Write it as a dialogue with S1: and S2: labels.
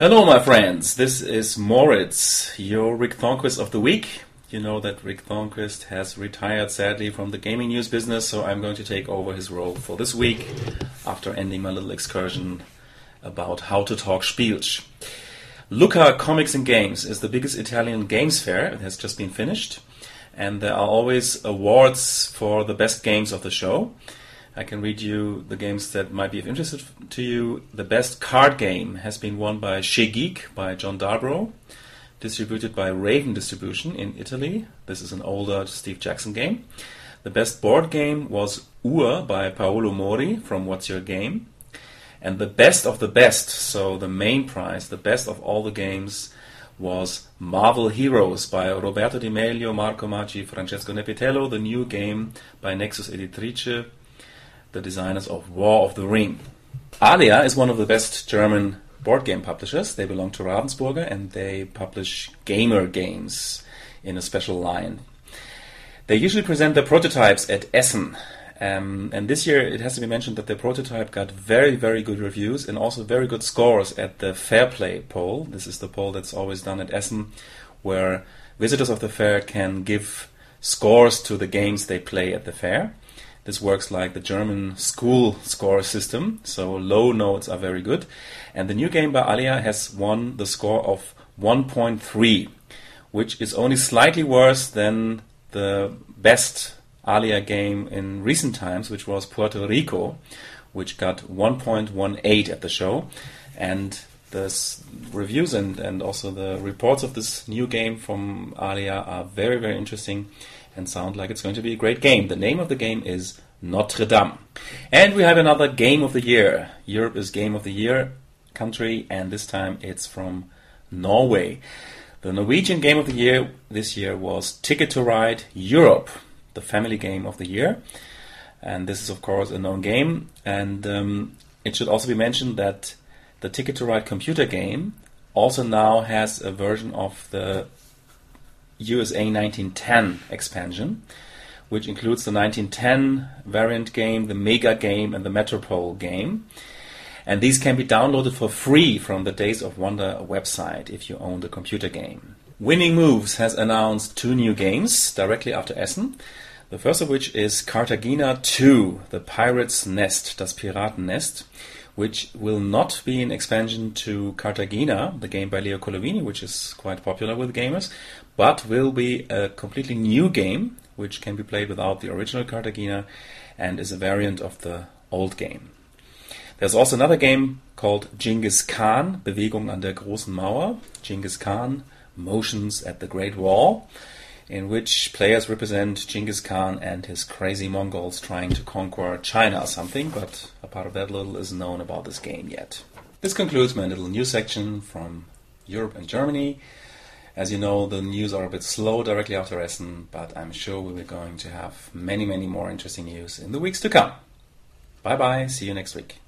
S1: Hello, my friends. This is Moritz, your Rick Thornquist of the week. You know that Rick Thornquist has retired sadly from the gaming news business, so I'm going to take over his role for this week after ending my little excursion about how to talk Spielch. Lucca Comics and Games is the biggest Italian games fair. It has just been finished, and there are always awards for the best games of the show. I can read you the games that might be of interest to you. The best card game has been won by Chez Geek by Jon Darbro, distributed by Raven Distribution in Italy. This is an older Steve Jackson game. The best board game was Ur by Paolo Mori from What's Your Game. And the best of the best, so the main prize, the best of all the games, was Marvel Heroes by Roberto Di Meglio, Marco Maggi, Francesco Nepitello, the new game by Nexus Editrice the designers of War of the Ring. Alea is one of the best German board game publishers. They belong to Ravensburger and they publish gamer games in a special line. They usually present their prototypes at Essen. Um, and this year, it has to be mentioned that the prototype got very, very good reviews and also very good scores at the Fair Play poll. This is the poll that's always done at Essen, where visitors of the fair can give scores to the games they play at the fair. This works like the German school score system, so low notes are very good. And the new game by Alea has won the score of 1.3, which is only slightly worse than the best Alea game in recent times, which was Puerto Rico, which got 1.18 at the show. And the reviews and, and also the reports of this new game from Alea are very, very interesting and sound like it's going to be a great game. The name of the game is Notre Dame. And we have another Game of the Year. Europe is Game of the Year country, and this time it's from Norway. The Norwegian Game of the Year this year was Ticket to Ride Europe, the family game of the year. And this is, of course, a known game. And um, it should also be mentioned that the Ticket to Ride computer game also now has a version of the USA 1910 expansion, which includes the 1910 variant game, the Mega game, and the Metropole game. And these can be downloaded for free from the Days of Wonder website if you own the computer game. Winning Moves has announced two new games directly after Essen. The first of which is Cartagena 2, The Pirate's Nest, Das Piratennest, which will not be an expansion to Cartagena, the game by Leo Colovini, which is quite popular with gamers, but will be a completely new game which can be played without the original Cartagena and is a variant of the old game. There's also another game called Genghis Khan, Bewegung an der großen Mauer, Genghis Khan, Motions at the Great Wall, in which players represent Genghis Khan and his crazy Mongols trying to conquer China or something, but a part of that little is known about this game yet. This concludes my little news section from Europe and Germany. As you know, the news are a bit slow directly after Essen, but I'm sure we're going to have many, many more interesting news in the weeks to come. Bye bye, see you next week.